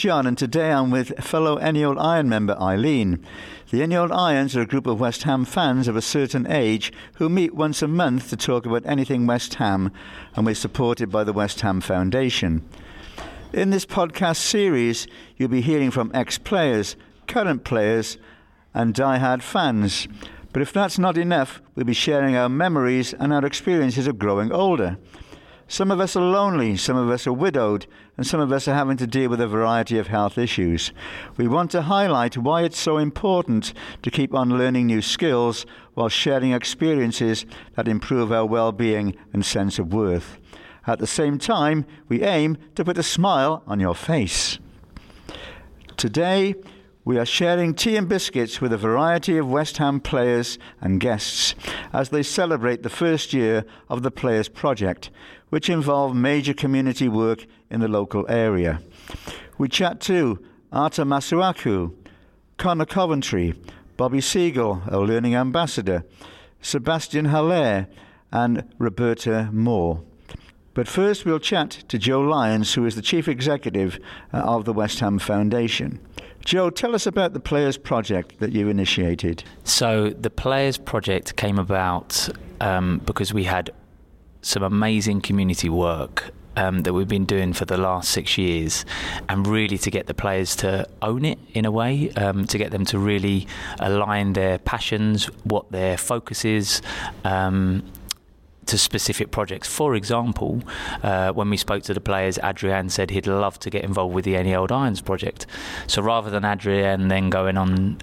John, and today I'm with fellow Any Old Iron member Eileen. The Any Old Irons are a group of West Ham fans of a certain age who meet once a month to talk about anything West Ham, and we're supported by the West Ham Foundation. In this podcast series, you'll be hearing from ex players, current players, and die-hard fans. But if that's not enough, we'll be sharing our memories and our experiences of growing older. Some of us are lonely, some of us are widowed, and some of us are having to deal with a variety of health issues. We want to highlight why it's so important to keep on learning new skills while sharing experiences that improve our well being and sense of worth. At the same time, we aim to put a smile on your face. Today, we are sharing tea and biscuits with a variety of West Ham players and guests as they celebrate the first year of the Players Project, which involved major community work in the local area. We chat to Arthur Masuaku, Conor Coventry, Bobby Seagull, a learning ambassador, Sebastian Haller, and Roberta Moore. But first, we'll chat to Joe Lyons, who is the chief executive of the West Ham Foundation. Joe, tell us about the Players Project that you initiated. So, the Players Project came about um, because we had some amazing community work um, that we've been doing for the last six years, and really to get the players to own it in a way, um, to get them to really align their passions, what their focus is. Um, to specific projects. For example, uh, when we spoke to the players, Adrian said he'd love to get involved with the Any Old Irons project. So rather than Adrian then going on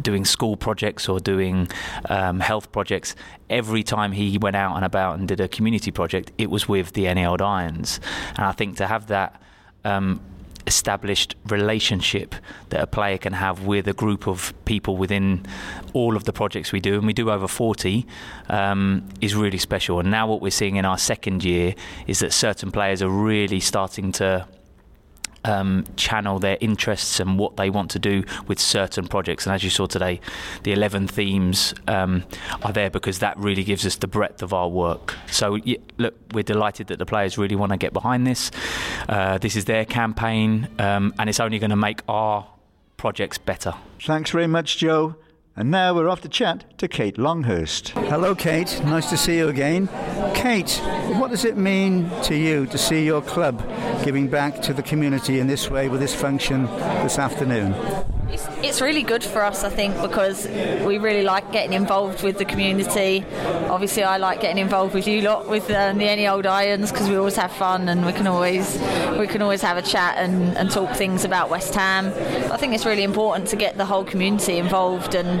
doing school projects or doing um, health projects, every time he went out and about and did a community project, it was with the Any Old Irons. And I think to have that um, established relationship that a player can have with a group of people within all of the projects we do, and we do over 40, um, is really special. And now what we're seeing in our second year is that certain players are really starting to um, channel their interests and what they want to do with certain projects. And as you saw today, the 11 themes um, are there because that really gives us the breadth of our work. So, look, we're delighted that the players really want to get behind this. Uh, this is their campaign, um, and it's only going to make our projects better. Thanks very much, Joe. And now we're off to chat to Kate Longhurst. Hello, Kate. Nice to see you again. Kate, what does it mean to you to see your club giving back to the community in this way with this function this afternoon? It's, it's really good for us, I think, because we really like getting involved with the community. Obviously, I like getting involved with you lot with um, the Any Old Irons because we always have fun and we can always we can always have a chat and, and talk things about West Ham. I think it's really important to get the whole community involved, and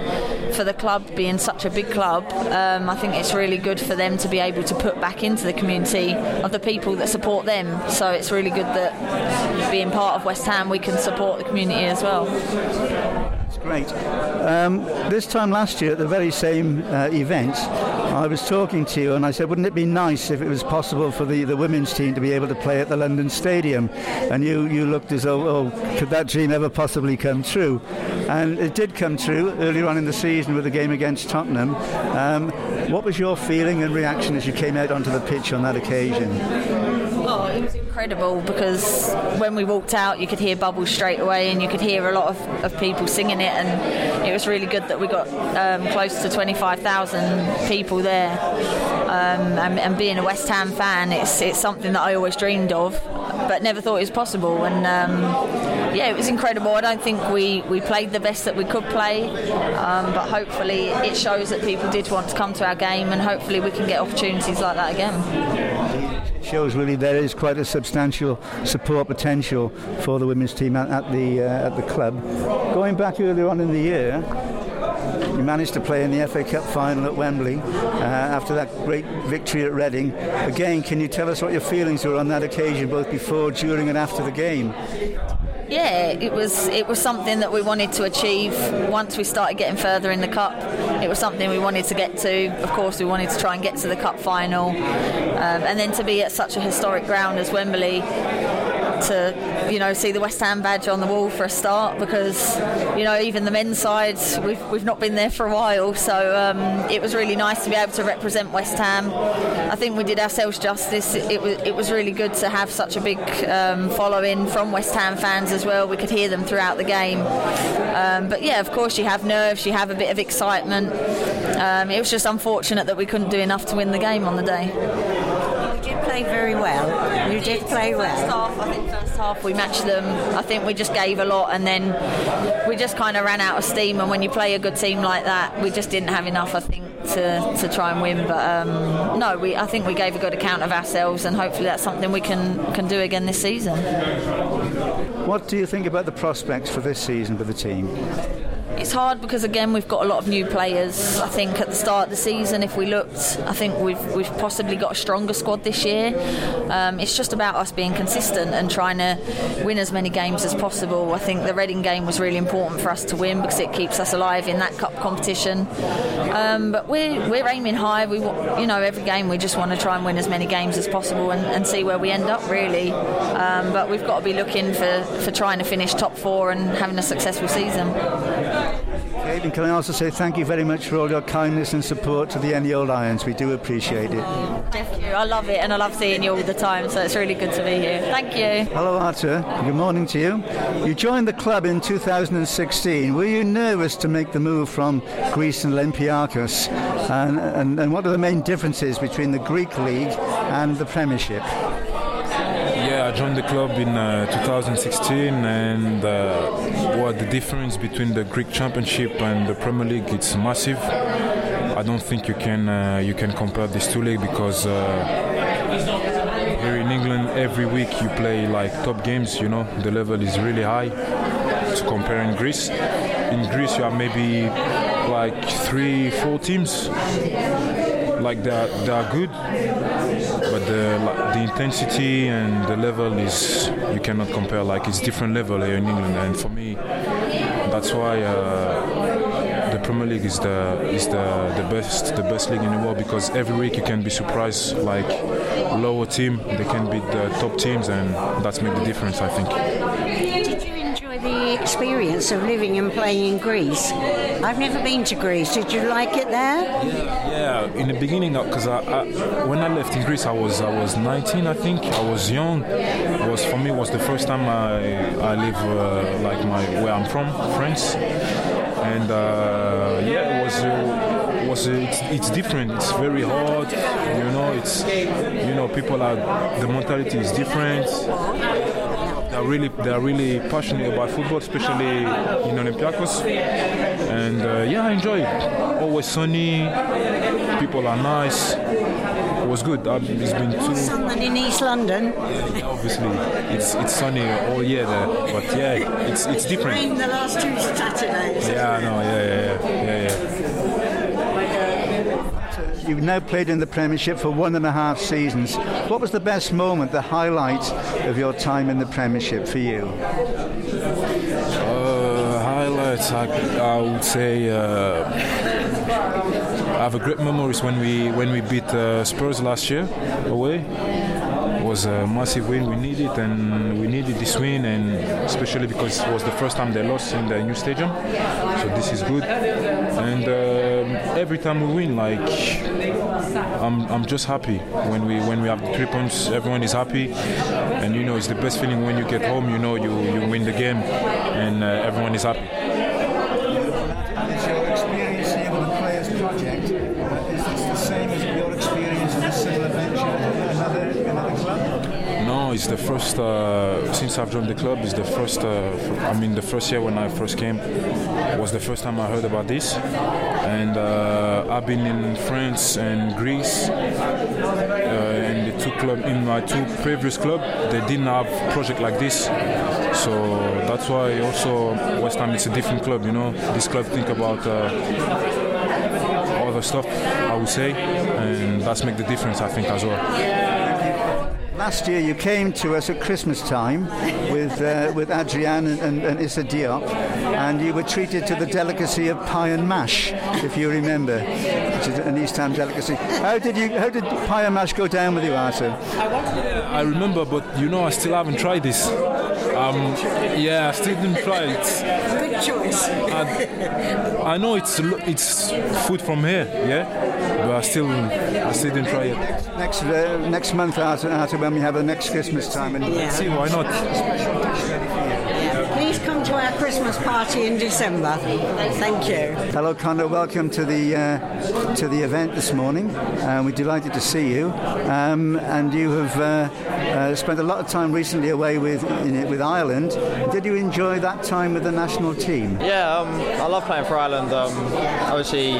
for the club being such a big club, um, I think it's really good for them to be able to put back into the community of the people that support them. So it's really good that being part of West Ham, we can support the community as well. Great. Um, this time last year, at the very same uh, event, I was talking to you and I said, wouldn't it be nice if it was possible for the, the women's team to be able to play at the London Stadium? And you, you looked as though, oh, could that dream ever possibly come true? And it did come true earlier on in the season with the game against Tottenham. Um, what was your feeling and reaction as you came out onto the pitch on that occasion? Oh, it was incredible because when we walked out, you could hear bubbles straight away, and you could hear a lot of, of people singing it, and it was really good that we got um, close to 25,000 people there. Um, and, and, being a West Ham fan, it's it's something that I always dreamed of, but never thought it was possible. And um, yeah, it was incredible. I don't think we, we played the best that we could play, um, but hopefully it shows that people did want to come to our game, and hopefully we can get opportunities like that again shows really there is quite a substantial support potential for the women's team at, at the uh, at the club. Going back earlier on in the year, you managed to play in the FA Cup final at Wembley uh, after that great victory at Reading. Again, can you tell us what your feelings were on that occasion, both before, during, and after the game? yeah, it was it was something that we wanted to achieve once we started getting further in the cup. It was something we wanted to get to. Of course, we wanted to try and get to the cup final, um, and then to be at such a historic ground as Wembley to you know see the West Ham badge on the wall for a start because you know even the men's side we've we've not been there for a while, so um, it was really nice to be able to represent West Ham. I think we did ourselves justice. It, it was it was really good to have such a big um, following from West Ham fans as well. We could hear them throughout the game. Um, but yeah, of course you have nerves, you have a bit of excitement. Um, it was just unfortunate that we couldn't do enough to win the game on the day You did play very well. You did play well. First half, we matched them. I think we just gave a lot, and then we just kind of ran out of steam. And when you play a good team like that, we just didn't have enough. I think to, to try and win. But um, no, we I think we gave a good account of ourselves, and hopefully that's something we can can do again this season. What do you think about the prospects for this season for the team? It's hard because again we've got a lot of new players. I think at the start of the season, if we looked, I think we've we've possibly got a stronger squad this year. Um, it's just about us being consistent and trying to win as many games as possible. I think the Reading game was really important for us to win because it keeps us alive in that cup competition. Um, but we're we're aiming high. We you know every game we just want to try and win as many games as possible and, and see where we end up really. Um, but we've got to be looking for for trying to finish top four and having a successful season. And can I also say thank you very much for all your kindness and support to the Any Lions? We do appreciate it. Thank you. I love it and I love seeing you all the time, so it's really good to be here. Thank you. Hello, Arthur. Good morning to you. You joined the club in 2016. Were you nervous to make the move from Greece and Olympiacos? And, and, and what are the main differences between the Greek League and the Premiership? I joined the club in uh, 2016, and uh, what the difference between the Greek Championship and the Premier League? It's massive. I don't think you can uh, you can compare these two leagues because uh, here in England every week you play like top games. You know the level is really high. To compare in Greece, in Greece you have maybe like three, four teams. Like they are, they are good, but the the intensity and the level is you cannot compare. Like it's different level here in England, and for me, that's why. Uh, the Premier League is the is the, the best the best league in the world because every week you can be surprised like lower team they can beat the top teams and that's make the difference I think. Did you enjoy the experience of living and playing in Greece? I've never been to Greece. Did you like it there? Yeah, yeah. In the beginning, because I, I, when I left in Greece, I was I was 19, I think. I was young. It was for me was the first time I I live uh, like my where I'm from, France, and uh, yeah, it was. Uh, was it's, it's different. It's very hard. You know, it's you know people are the mentality is different they're really they're really passionate about football, especially in Olympiacos. And uh, yeah, I enjoy it. Always sunny, people are nice. It was good. Um, it's been two. Someone in East London. Yeah, obviously, it's it's sunny all year there, but yeah, it's it's different. Rained the last two Saturdays. Yeah, no, yeah, yeah, yeah, yeah. yeah. You've now played in the Premiership for one and a half seasons. What was the best moment, the highlight of your time in the Premiership for you? Uh, highlights, I, I would say. Uh, I have a great memories when we when we beat uh, Spurs last year away. It was a massive win. We needed and we needed this win, and especially because it was the first time they lost in the new stadium. So this is good. And um, every time we win, like I'm, I'm just happy when we when we have three points. Everyone is happy, and you know it's the best feeling when you get home. You know you you win the game, and uh, everyone is happy. Is your experience here with the Players Project, is this the same as your experience in a similar venture in another, another club? No, it's the first uh, since I've joined the club. It's the first. Uh, I mean, the first year when I first came was the first time I heard about this, and uh, I've been in France and Greece, uh, and the two club in my two previous club. They didn't have project like this, so that's why also West Ham is a different club. You know, this club think about uh, other stuff. I would say, and that's make the difference. I think as well. Last year you came to us at Christmas time with uh, with Adrian and, and, and Issa Diop, and you were treated to the delicacy of pie and mash, if you remember, which is an East Ham delicacy. How did you how did pie and mash go down with you, Arthur? I remember, but you know, I still haven't tried this. Um, yeah, I still didn't try it. Good choice. I, I know it's it's food from here, yeah, but I still I still didn't try it. Next uh, next month, Arthur, Arthur, when we have the next Christmas time, and Yeah. See, why not? Please come to our Christmas party in December. Thank you. Hello, Conor. Welcome to the uh, to the event this morning. Uh, we're delighted to see you. Um, and you have uh, uh, spent a lot of time recently away with in, with Ireland. Did you enjoy that time with the national team? Yeah, um, I love playing for Ireland. Um, obviously,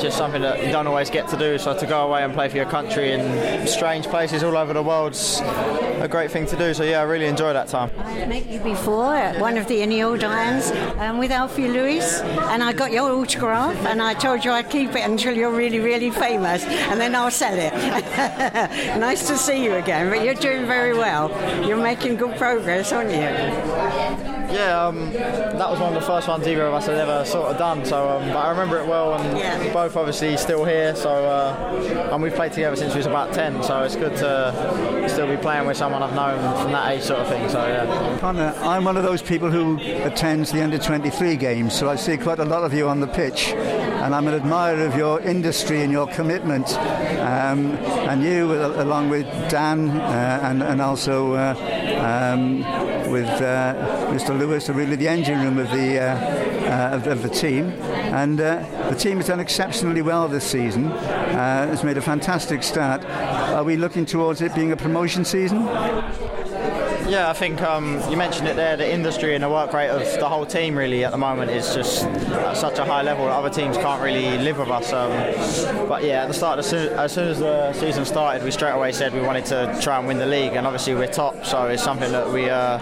just something that you don't always get to do. So to go away and play for your country in strange places all over the world's a great thing to do. So yeah, I really enjoyed that time. I met you before at one of the Any Old Irons um, with Alfie Lewis, and I got your autograph, and I told you I'd keep it until you're really, really famous, and then I'll sell it. nice to see you again, but you're doing very well. You're making good progress, aren't you? Yeah, um, that was one of the first ones either of us had ever sort of done. So, um, but I remember it well, and Yeah. both obviously still here. So, uh, and we've played together since we was about ten. So it's good to still be playing with someone I've known from that age, sort of thing. So yeah. Conor, I'm one of those people who attends the under 23 games, so I see quite a lot of you on the pitch, and I'm an admirer of your industry and your commitment. Um, and you, along with Dan uh, and, and also uh, um, with uh, Mr. Lewis, really the engine room of the, uh, uh, of, of the team. And the team has done exceptionally well this season. It's made a fantastic start. Are we looking towards it being a promotion season? Yeah, I think um, you mentioned it there. The industry and the work rate of the whole team really at the moment is just at such a high level that other teams can't really live with us. Um, but yeah, at the start, as soon, as soon as the season started, we straight away said we wanted to try and win the league, and obviously we're top, so it's something that we uh,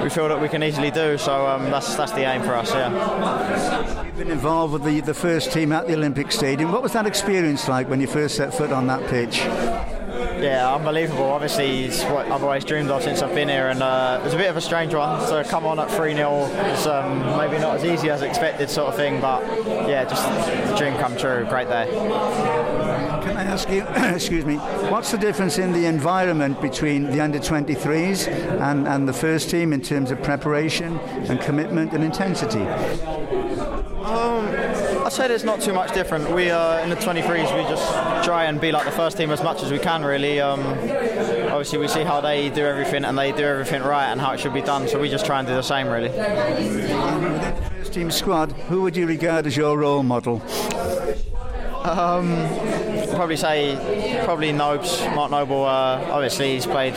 we feel that we can easily do. So um, that's that's the aim for us. Yeah. You've been involved with the, the first team at the Olympic Stadium. What was that experience like when you first set foot on that pitch? Yeah, unbelievable. Obviously, it's what I've always dreamed of since I've been here, and uh, it was a bit of a strange one. So come on at 3 0 was um, maybe not as easy as expected, sort of thing, but yeah, just the dream come true. Great day. Can I ask you, excuse me, what's the difference in the environment between the under 23s and, and the first team in terms of preparation and commitment and intensity? I'd say there's not too much different. We uh, in the 23s, we just try and be like the first team as much as we can. Really, um, obviously we see how they do everything and they do everything right and how it should be done. So we just try and do the same. Really. First team squad, who would you regard as your role model? Probably say probably Nobes, Mark Noble. Uh, obviously, he's played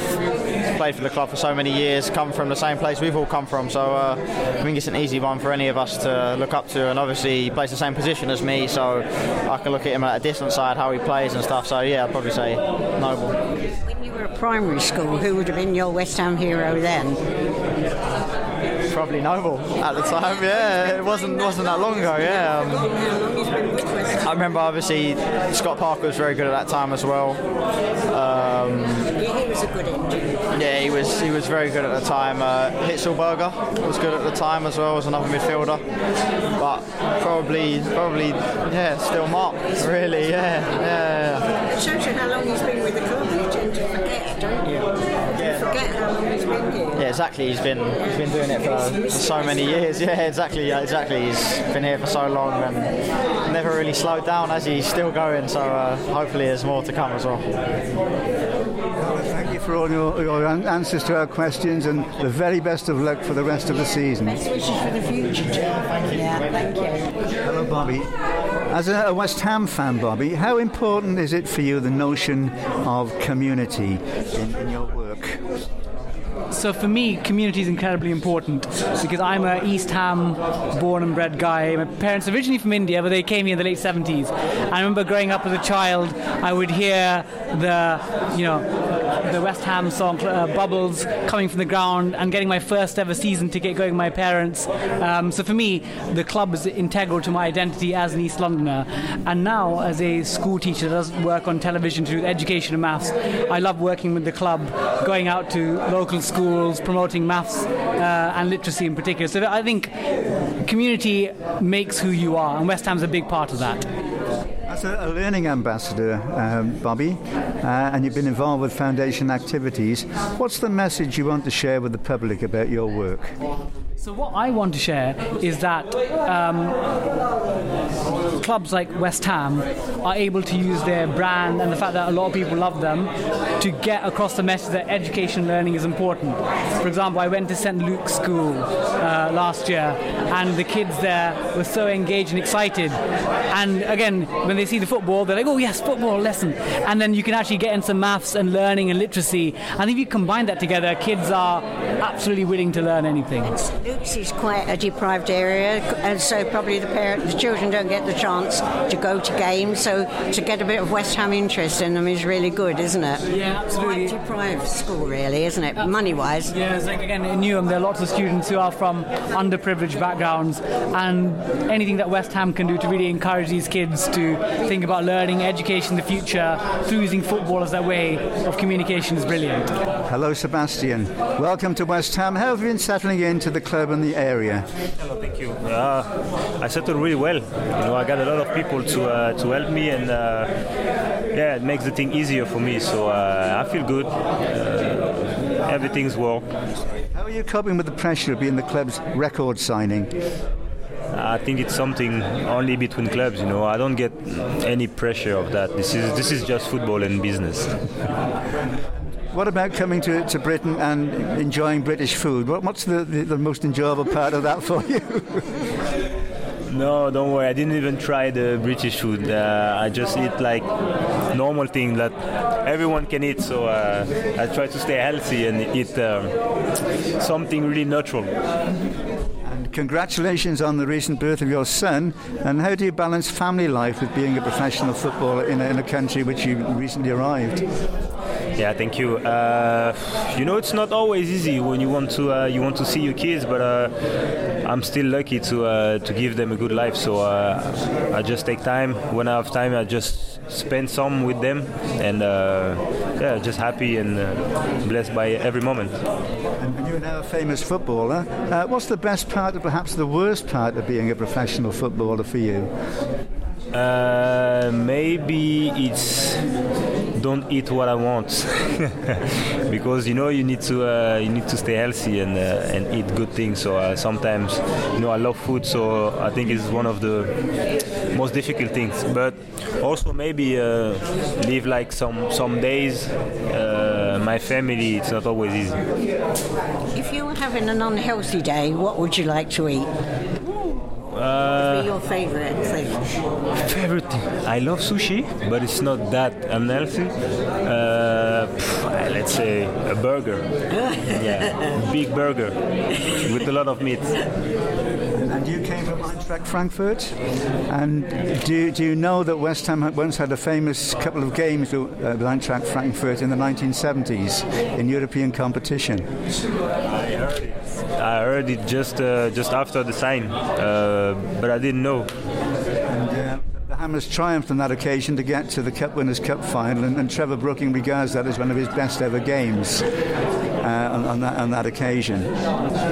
played for the club for so many years, come from the same place we've all come from. So uh, I think it's an easy one for any of us to look up to. And obviously, he plays the same position as me, so I can look at him at a distant side how he plays and stuff. So yeah, I'd probably say Noble. When you were at primary school, who would have been your West Ham hero then? Probably Noble at the time. Yeah, it wasn't wasn't that long ago. Yeah. Um, How long he's been with West Ham? I remember obviously Scott Parker was very good at that time as well. Um, Yeah, he was a good engine. Yeah, he was he was very good at the time. Uh, Hitzlsperger was good at the time as well as another midfielder, but probably probably yeah still Mark really yeah yeah. yeah. It shows you how long he's been with the club. You tend to forget, don't you? You forget how long he's been here. Yeah, exactly. He's been he's been doing it for, for so many years. Yeah, exactly. Yeah, exactly. He's been here for so long and never really slowed down as he's still going. So uh, hopefully there's more to come as well. Thank you for all your, your answers to our questions and the very best of luck for the rest of the season. Best wishes for the future, too. Yeah, thank you. Hello, Bobby. As a a West Ham fan, Bobby, how important is it for you the notion of community in, in your work? So for me, community is incredibly important because I'm a East Ham born and bred guy. My parents are originally from India, but they came here in the late 70s. I remember growing up as a child, I would hear the, you know, the West Ham song uh, Bubbles coming from the ground and getting my first ever season ticket going with my parents. Um, so for me, the club is integral to my identity as an East Londoner. And now, as a school teacher that does work on television to do education and maths, I love working with the club, going out to local schools, promoting maths uh, and literacy in particular. So I think community makes who you are, and West Ham's a big part of that. As a, learning ambassador, um, Bobby, uh, and you've been involved with foundation activities, what's the message you want to share with the public about your work? So what I want to share is that um, clubs like West Ham are able to use their brand and the fact that a lot of people love them to get across the message that education learning is important. For example, I went to St Luke's School uh, last year, and the kids there were so engaged and excited. And again, when they see the football, they're like, "Oh yes, football lesson!" And then you can actually get into maths and learning and literacy. And if you combine that together, kids are absolutely willing to learn anything. Luke's is quite a deprived area, and so probably the parents, the children don't get the chance to go to games. So to get a bit of West Ham interest in them is really good, isn't it? Yeah, absolutely. Quite deprived school, really, isn't it? Money wise. Yeah, it's like again in Newham, there are lots of students who are from underprivileged backgrounds, and anything that West Ham can do to really encourage these kids to think about learning, education the future through using football as their way of communication is brilliant. Hello, Sebastian. Welcome to West Ham. How have you been settling into the club and the area? Hello, thank you. Uh, I settled really well. You know, I got a lot of people to uh, to help me, and uh, yeah, it makes the thing easier for me. So uh, I feel good. Uh, everything's well. How are you coping with the pressure of being the club's record signing? I think it's something only between clubs. You know, I don't get any pressure of that. This is this is just football and business. What about coming to, to Britain and enjoying British food? What, what's the, the, the most enjoyable part of that for you? No, don't worry. I didn't even try the British food. Uh, I just eat like normal thing that everyone can eat. So uh, I try to stay healthy and eat um, something really natural. Congratulations on the recent birth of your son. And how do you balance family life with being a professional footballer in a, in a country which you recently arrived? Yeah, thank you. Uh, you know, it's not always easy when you want to uh, you want to see your kids, but uh, I'm still lucky to uh, to give them a good life. So uh, I just take time. When I have time, I just spend some with them, and uh, yeah, just happy and blessed by every moment. You're now a famous footballer. what's the best part, or perhaps the worst part, of being a professional footballer for you? maybe it's don't eat what I want because you know you need to uh, you need to stay healthy and uh, and eat good things. So uh, sometimes you know I love food, so I think it's one of the most difficult things. But also maybe uh, live like some some days. My family, it's not always easy. If you were having an unhealthy day, what would you like to eat? Uh, your favorite thing? Favorite thing? I love sushi, but it's not that unhealthy. Uh, let's say a burger. yeah, big burger with a lot of meat. You came from Eintracht Frankfurt. And do, do you know that West Ham once had a famous couple of games with Eintracht Frankfurt in the 1970s in European competition? I heard it. I heard it just uh, just after the sign, uh, but I didn't know. And, uh, the Hammers triumphed on that occasion to get to the Cup Winners' Cup final, and, and Trevor Brooking regards that as one of his best ever games. Uh, on, on, that, on, that, occasion.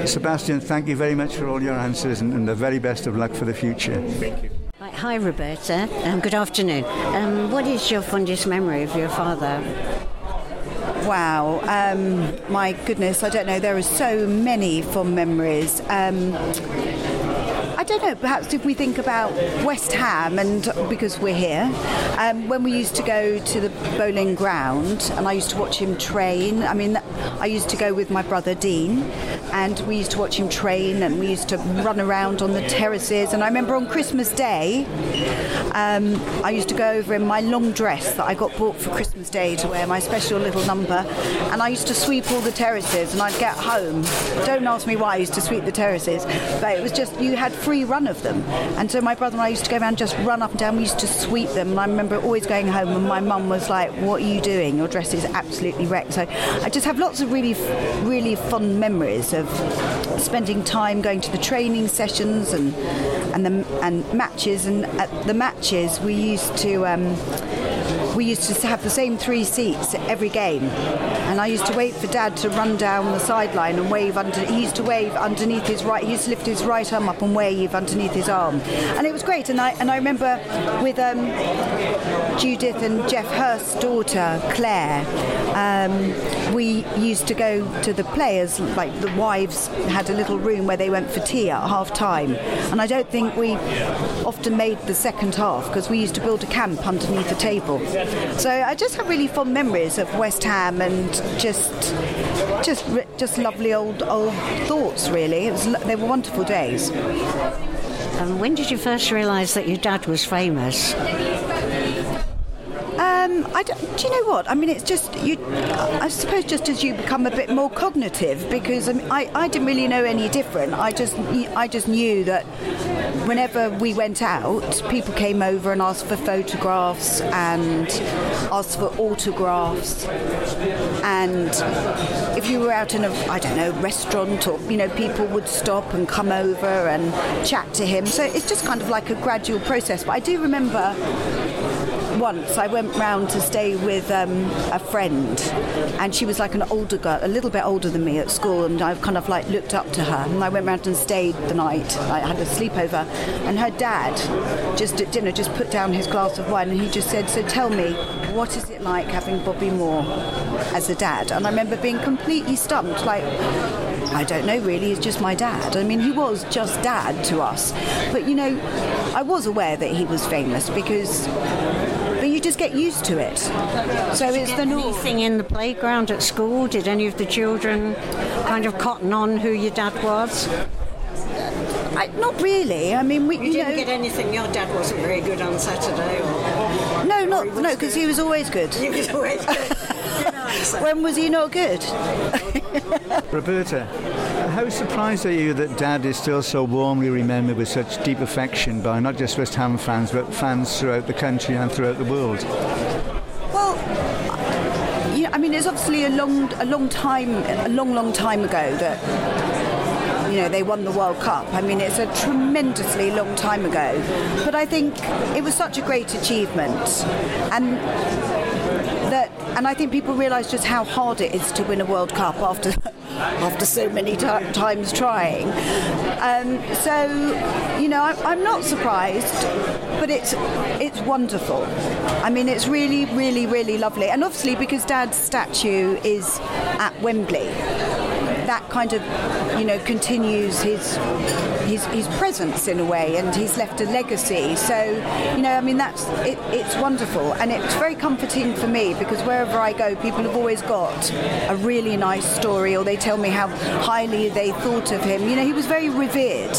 Sebastian, thank you very much for all your answers and, and the very best of luck for the future. Thank you. Right, hi, Roberta. Um, good afternoon. Um, what is your fondest memory of your father? Wow, um, my goodness, I don't know. There are so many fond memories. Um, I don't know, perhaps if we think about West Ham, and because we're here, um, when we used to go to the Boleyn Ground, and I used to watch him train. I mean, I used to go with my brother Dean, and we used to watch him train, and we used to run around on the terraces. And I remember on Christmas Day, um, I used to go over in my long dress that I got bought for Christmas Day to wear, my special little number, and I used to sweep all the terraces, and I'd get home. Don't ask me why I used to sweep the terraces, but it was just you had free run of them. And so my brother and I used to go around and just run up and down. We used to sweep them. And I remember always going home and my mum was like, "What are you doing? Your dress is absolutely wrecked." So I just have lots of really, really fond memories of spending time going to the training sessions and and the and matches. And at the matches, we used to. Um, we used to have the same three seats at every game. And I used to wait for Dad to run down the sideline and wave under. He used to wave underneath his right. He used to lift his right arm up and wave underneath his arm, and it was great. And I and I remember with um, Judith and Geoff Hurst's daughter Claire, um, we used to go to the players. Like the wives had a little room where they went for tea at half time, and I don't think we often made the second half because we used to build a camp underneath the table. So I just have really fond memories of West Ham and just just just lovely old old thoughts. Really, was they were wonderful days. Um, when did you first realise that your dad was famous? Um, I don't, do you know what? I mean, it's just you. I suppose just as you become a bit more cognitive, because I, mean, I, I didn't really know any different. I just I just knew that whenever we went out, people came over and asked for photographs and asked for autographs. And if you were out in a I don't know restaurant or you know people would stop and come over and chat to him. So it's just kind of like a gradual process. But I do remember once I went round to stay with um, a friend, and she was like an older girl, a little bit older than me at school, and I kind of like looked up to her. And I went round and stayed the night. I had a sleepover, and her dad, just at dinner, just put down his glass of wine, and he just said, "So tell me, what is it like having Bobby Moore as a dad?" And I remember being completely stumped, like. I don't know really, he's just my dad. I mean, he was just dad to us. But you know, I was aware that he was famous because but you just get used to it. So Did it's the normal thing in the playground at school. Did any of the children kind of cotton on who your dad was? I, not really. I mean, we you, didn't know, get anything. Your dad wasn't very good on Saturday, or no, not no, because he was always good. He was always good. when was he not good? Roberta, how surprised are you that Dad is still so warmly remembered with such deep affection by not just West Ham fans, but fans throughout the country and throughout the world? Well, yeah, I mean, it's obviously a long, a long time, a long, long time ago that you know they won the World Cup. I mean, it's a tremendously long time ago, but I think it was such a great achievement, and that, and I think people realise just how hard it is to win a World Cup after after so many t- times trying. Um, so, you know, I, I'm not surprised, but it's it's wonderful. I mean, it's really, really, really lovely, and obviously because Dad's statue is at Wembley that kind of, you know, continues his his, his presence in a way, and he's left a legacy. So, you know, I mean, that's it, it's wonderful, and it's very comforting for me because wherever I go, people have always got a really nice story, or they tell me how highly they thought of him. You know, he was very revered,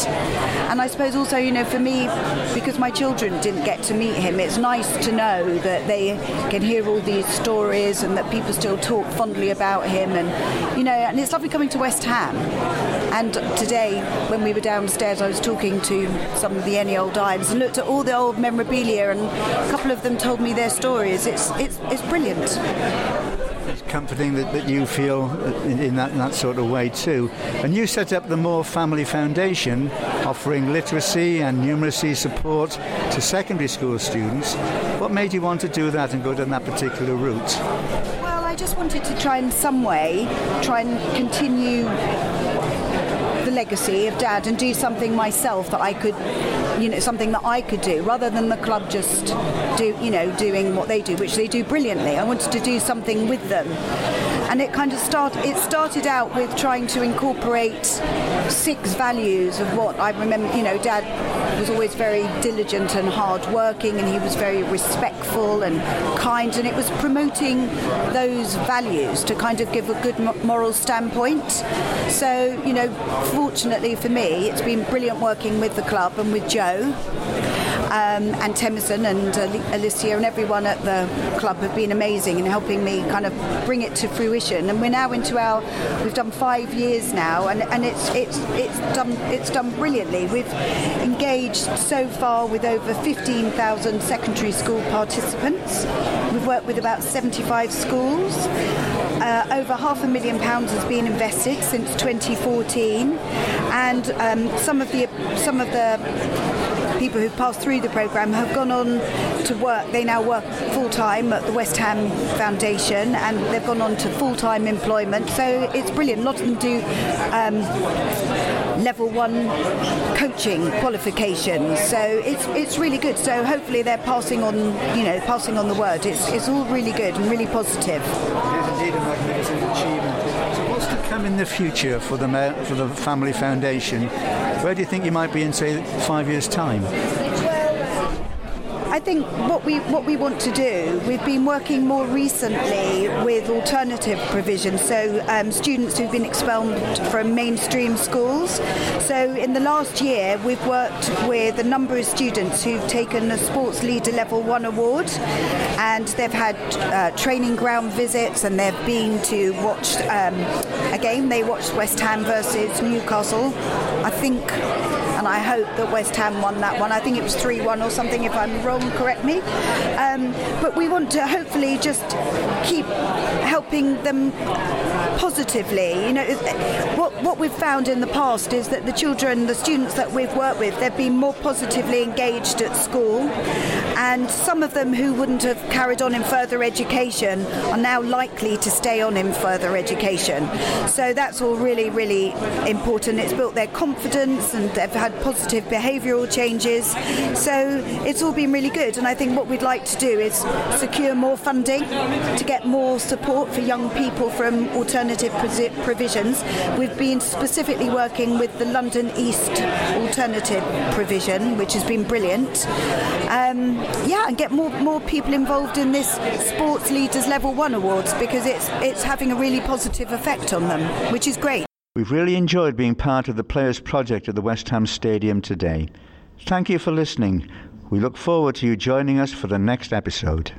and I suppose also, you know, for me, because my children didn't get to meet him, it's nice to know that they can hear all these stories and that people still talk fondly about him, and you know, and it's lovely coming to West Ham. And today, when we were downstairs, I was talking to some of the any old Irons and looked at all the old memorabilia, and a couple of them told me their stories. It's it's, it's brilliant. It's comforting that, that you feel in, in, that, in that sort of way too. And you set up the Moore Family Foundation, offering literacy and numeracy support to secondary school students. What made you want to do that and go down that particular route? Well, I just wanted to try in some way try and continue the legacy of Dad and do something myself that I could, you know, something that I could do rather than the club just do, you know, doing what they do, which they do brilliantly. I wanted to do something with them, and it kind of start. It started out with trying to incorporate six values of what I remember. You know, Dad was always very diligent and hard-working, and he was very respectful and kind, and it was promoting those values to kind of give a good moral standpoint. So, you know, fortunately for me, it's been brilliant working with the club and with Joe. Um, and Temison and Alicia and everyone at the club have been amazing in helping me kind of bring it to fruition. And we're now into our, we've done five years now, and, and it's it's it's done it's done brilliantly. We've engaged so far with over 15,000 secondary school participants. We've worked with about 75 schools. Uh, over half a million pounds has been invested since 2014, and um, some of the some of the people who've passed through the programme have gone on to work. They now work full time at the West Ham Foundation and they've gone on to full time employment. So it's brilliant. A lot of them do. Um, level one coaching qualifications so it's it's really good so hopefully they're passing on you know passing on the word it's, it's all really good and really positive it is indeed a magnificent achievement in the future for the for the family foundation where do you think you might be in, say, five years' time? I think what we what we want to do, we've been working more recently with alternative provision, so um, students who've been expelled from mainstream schools. So in the last year, we've worked with a number of students who've taken a Sports Leader Level One award, and they've had uh, training ground visits, and they've been to watch um, a game. They watched West Ham versus Newcastle. I think and I hope that West Ham won that one. I think it was 3 1 or something, if I'm wrong, correct me. Um, but we want to hopefully just keep helping them positively. You know, what, what we've found in the past is that the children, the students that we've worked with, they've been more positively engaged at school, and some of them who wouldn't have carried on in further education are now likely to stay on in further education. So that's all really, really important. It's built their confidence and they've had positive behavioural changes. So it's all been really good, and I think what we'd like to do is secure more funding to get more support for young people from alternative provisions. We've been specifically working with the London East Alternative Provision, which has been brilliant. Um, yeah, and get more more people involved in this Sports Leaders Level One Awards because it's it's having a really positive effect on them, which is great. We've really enjoyed being part of the Players Project at the West Ham Stadium today. Thank you for listening. We look forward to you joining us for the next episode.